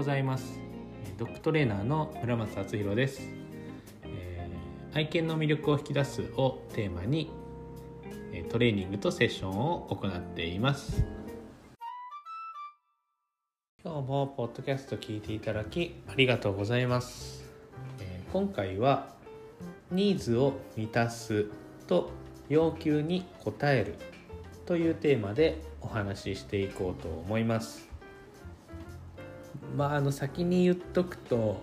ございます。ドッグトレーナーの村松敦弘です、えー、愛犬の魅力を引き出すをテーマにトレーニングとセッションを行っています。今日もポッドキャスト聞いていただきありがとうございます、えー、今回はニーズを満たすと要求に応えるというテーマでお話ししていこうと思います。まああの先に言っとくと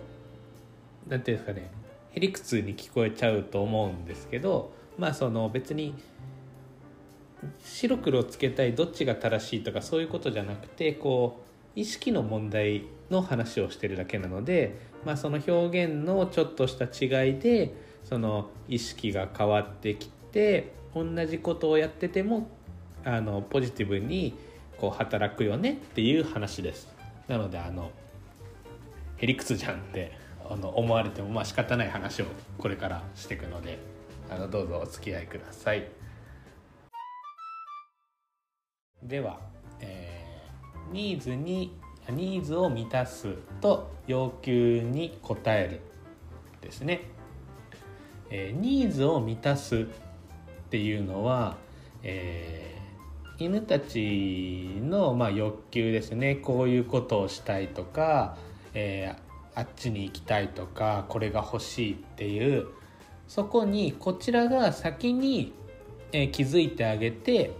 何ていうんですかねへりくつに聞こえちゃうと思うんですけどまあその別に白黒つけたいどっちが正しいとかそういうことじゃなくてこう意識の問題の話をしてるだけなので、まあ、その表現のちょっとした違いでその意識が変わってきて同じことをやっててもあのポジティブにこう働くよねっていう話です。なのであのへりくつじゃんってあの思われてもまあ仕方ない話をこれからしていくのであのどうぞお付き合いください。では、えー、ニーズにニーズを満たすと要求に応えるですね、えー、ニーズを満たすっていうのは、えー犬たちのま欲求ですねこういうことをしたいとか、えー、あっちに行きたいとかこれが欲しいっていうそこにこちらが先に、えー、気づいてあげて、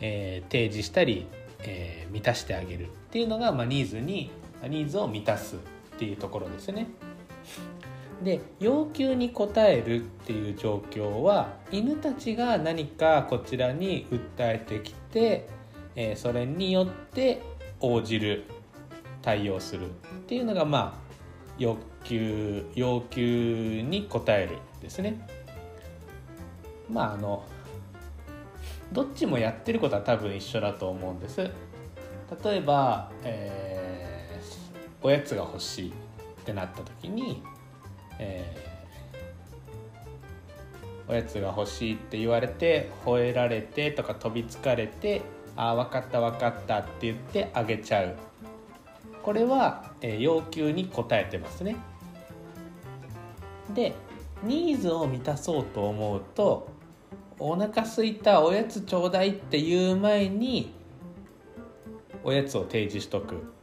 えー、提示したり、え満たしてあげるっていうのが、ま、ニーズにニーズを満たすっていうところですね。で要求に応えるっていう状況は犬たちが何かこちらに訴えてきて、えー、それによって応じる対応するっていうのがまあ欲求要求に応えるですね。まああのどっちもやってることは多分一緒だと思うんです。例えば、えー、おやつが欲しいってなった時にえー、おやつが欲しいって言われて吠えられてとか飛びつかれて「ああ分かった分かった」って言ってあげちゃう。これは、えー、要求に応えてますね。でニーズを満たそうと思うとお腹すいたおやつちょうだいっていう前におやつを提示しとく。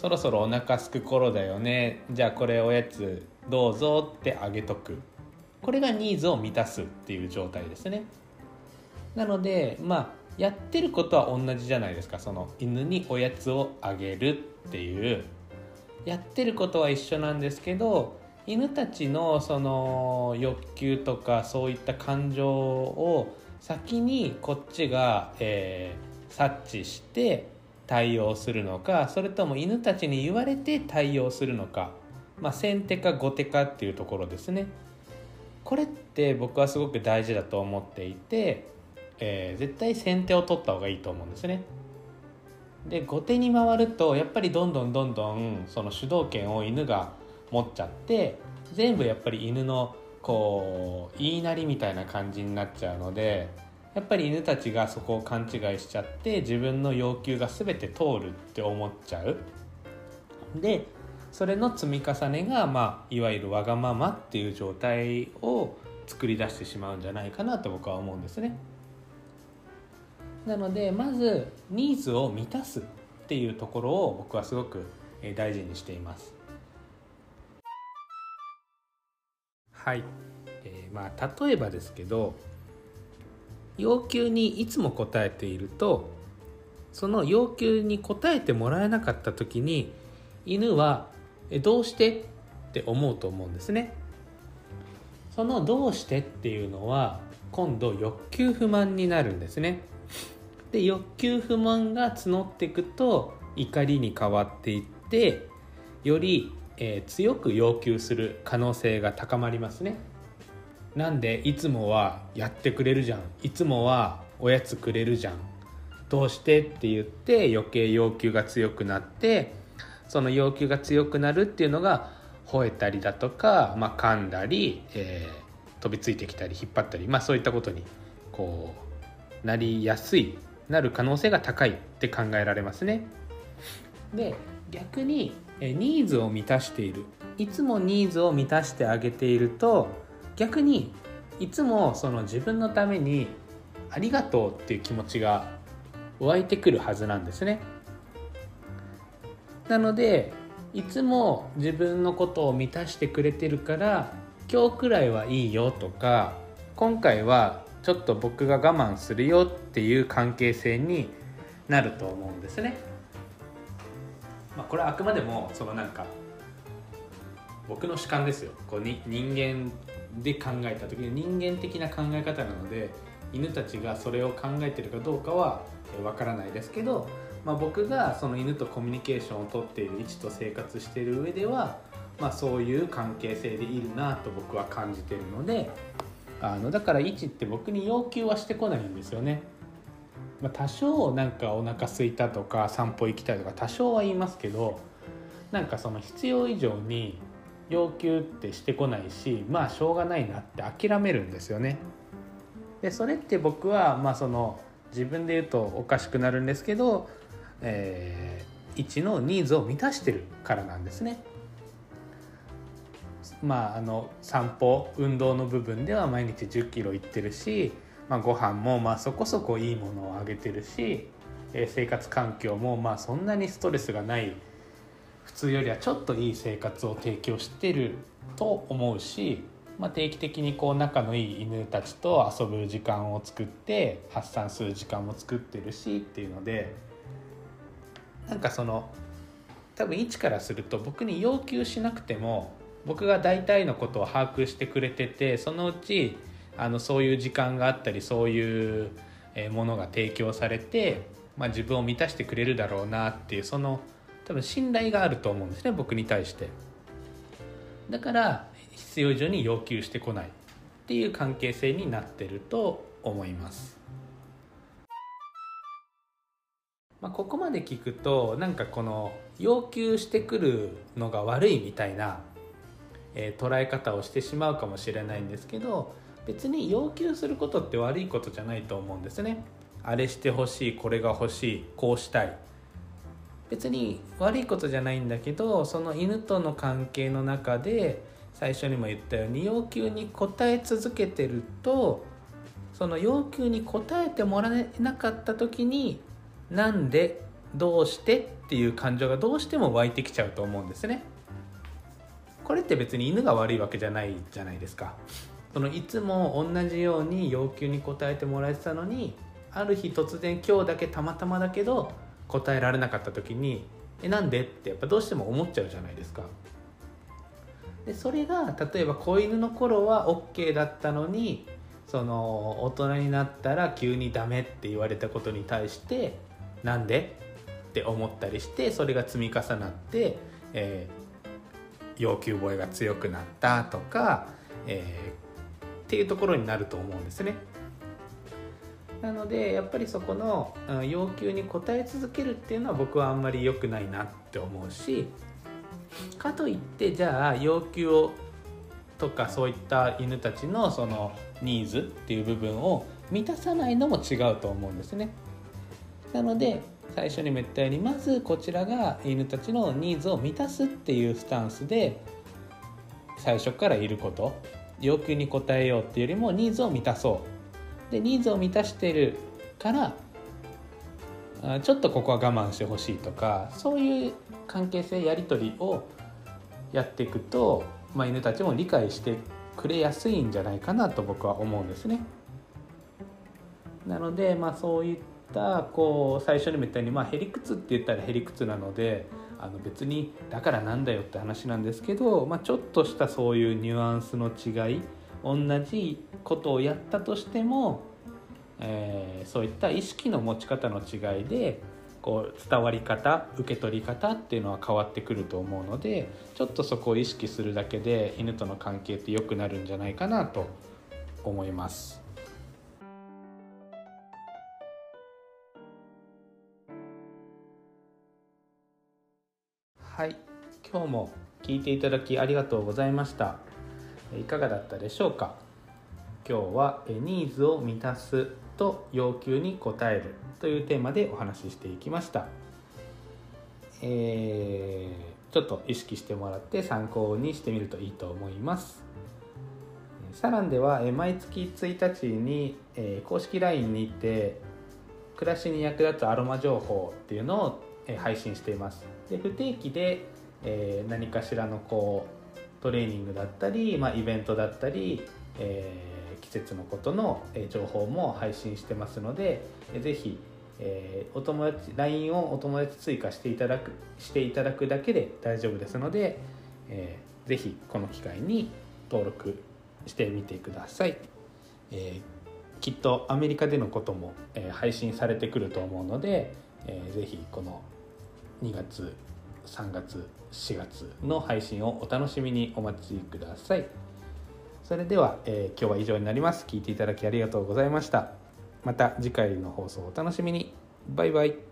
そろそろお腹すく頃だよね。じゃあこれおやつどうぞってあげとく。これがニーズを満たすっていう状態ですね。なのでまあやってることは同じじゃないですか。その犬におやつをあげるっていう。やってることは一緒なんですけど犬たちのその欲求とかそういった感情を先にこっちが、えー、察知して対応するのかそれとも犬たちに言われて対応するのか。まあ、先手か後手かっていうところですね。これって僕はすごく大事だと思っていて、えー、絶対先手を取った方がいいと思うんですね。で後手に回るとやっぱりどんどんどんどんその主導権を犬が持っちゃって全部やっぱり犬のこう言いなりみたいな感じになっちゃうのでやっぱり犬たちがそこを勘違いしちゃって自分の要求が全て通るって思っちゃうでそれの積み重ねが、まあ、いわゆるわがままっていう状態を作り出してしまうんじゃないかなと僕は思うんですね。なのでまずニーズを満たすっていうところを僕はすごく大事にしています。はい、えー、まあ例えばですけど要求にいつも応えているとその要求に応えてもらえなかった時に犬はえどうしてって思うと思うんですね。そのどうしてっていうのは今度欲求不満になるんですね。で欲求不満が募っていくと怒りに変わっていってより、えー、強く要求する可能性が高まりますね。なんでいつもはやってくれるじゃん。いつもはおやつくれるじゃん。どうしてって言って余計要求が強くなってその要求が強くなるっていうのが吠えたりだとか、まあ、噛んだり、えー、飛びついてきたり引っ張ったり、まあ、そういったことにこうなりやすいなる可能性が高いって考えられますね。で逆にニーズを満たしている。いつもニーズを満たしてあげていると逆にいつもその自分のためにありがとうっていう気持ちが湧いてくるはずなんですね。なのでいつも自分のことを満たしてくれてるから今日くらいはいいよとか今回はちょっと僕が我慢するよっていう関係性になると思うんですね。まあ、これはあくまでもそのなんか僕の主観ですよこうに人間で考えた時に人間的な考え方なので犬たちがそれを考えてるかどうかはわからないですけど、まあ、僕がその犬とコミュニケーションをとっている位置と生活している上では、まあ、そういう関係性でいるなと僕は感じてるのであのだから位置って僕に要求はしてこないんですよね。まあ、多少なんかお腹すいたとか散歩行きたいとか多少は言いますけどなんかその必要以上に要求ってしてこないしまあしょうがないなって諦めるんですよね。でそれって僕はまあその自分で言うとおかしくなるんですけど、えー、1のニーズを満たしてるからなんですね。まあ、あの散歩運動の部分では毎日1 0キロ行ってるし、まあ、ご飯もまあそこそこいいものをあげてるし、えー、生活環境もまあそんなにストレスがない普通よりはちょっといい生活を提供してると思うし、まあ、定期的にこう仲のいい犬たちと遊ぶ時間を作って発散する時間も作ってるしっていうのでなんかその多分一からすると僕に要求しなくても僕が大体のことを把握してくれててそのうちあのそういう時間があったりそういうものが提供されて、まあ、自分を満たしてくれるだろうなっていうその多分信頼があると思うんですね僕に対して。だから必要以上に要求してこないっていう関係性になってると思います。まあ、ここまで聞くとなんかこの要求してくるのが悪いみたいな、えー、捉え方をしてしまうかもしれないんですけど別に要求することって悪いことじゃないと思うんですね。あれしてほしいこれが欲しいこうしたい。別に悪いことじゃないんだけどその犬との関係の中で最初にも言ったように要求に応え続けてるとその要求に応えてもらえなかった時になんでどうしてっていう感情がどうしても湧いてきちゃうと思うんですね。これって別に犬が悪いわけじゃないじゃないですか。そのいつも同じように要求に応えてもらえてたのにある日突然今日だけたまたまだけど答えられなかった時に「えなんで?」ってやっぱどうしても思っちゃうじゃないですか。でそれが例えば子犬の頃は OK だったのにその大人になったら急にダメって言われたことに対してなんで？って思ったりしてそれが積み重なって、えー、要求覚えが強くなったとか、えー、っていうところになると思うんですね。なのでやっぱりそこの要求に応え続けるっていうのは僕はあんまり良くないなって思うしかといってじゃあ要求をとかそういった犬たちのそのニーズっていう部分を満たさないのも違うと思うんですね。なので最初にも言ったようにまずこちらが犬たちのニーズを満たすっていうスタンスで最初からいること要求に応えようっていうよりもニーズを満たそうでニーズを満たしてるからちょっとここは我慢してほしいとかそういう関係性やり取りをやっていくと、まあ、犬たちも理解してくれやすいんじゃないかなと僕は思うんですね。なので、まあ、そういったこう最初にも言ったように、まあ、へりくつって言ったらへりくつなのであの別にだからなんだよって話なんですけど、まあ、ちょっとしたそういうニュアンスの違い同じことをやったとしても、えー、そういった意識の持ち方の違いでこう伝わり方受け取り方っていうのは変わってくると思うのでちょっとそこを意識するだけで犬との関係って良くなるんじゃないかなと思います。はい今日も聞いていただきありがとうございましたいかがだったでしょうか？今日はニーズを満たすと要求に応えるというテーマでお話ししていきました、えー、ちょっと意識してもらって参考にしてみるといいと思います。サランでは毎月1日に公式 LINE にて暮らしに役立つアロマ情報っていうのを配信しています。で不定期で何かしらのこうトレーニングだったり、まあ、イベントだったり、えー、季節のことの情報も配信してますので是非えー、お友達 LINE をお友達追加していただくしていただくだけで大丈夫ですので、えー、ぜひこの機会に登録してみてください、えー、きっとアメリカでのことも、えー、配信されてくると思うので、えー、ぜひこの2月3月4月の配信をお楽しみにお待ちください。それでは、えー、今日は以上になります。聞いていただきありがとうございました。また次回の放送をお楽しみに。バイバイ。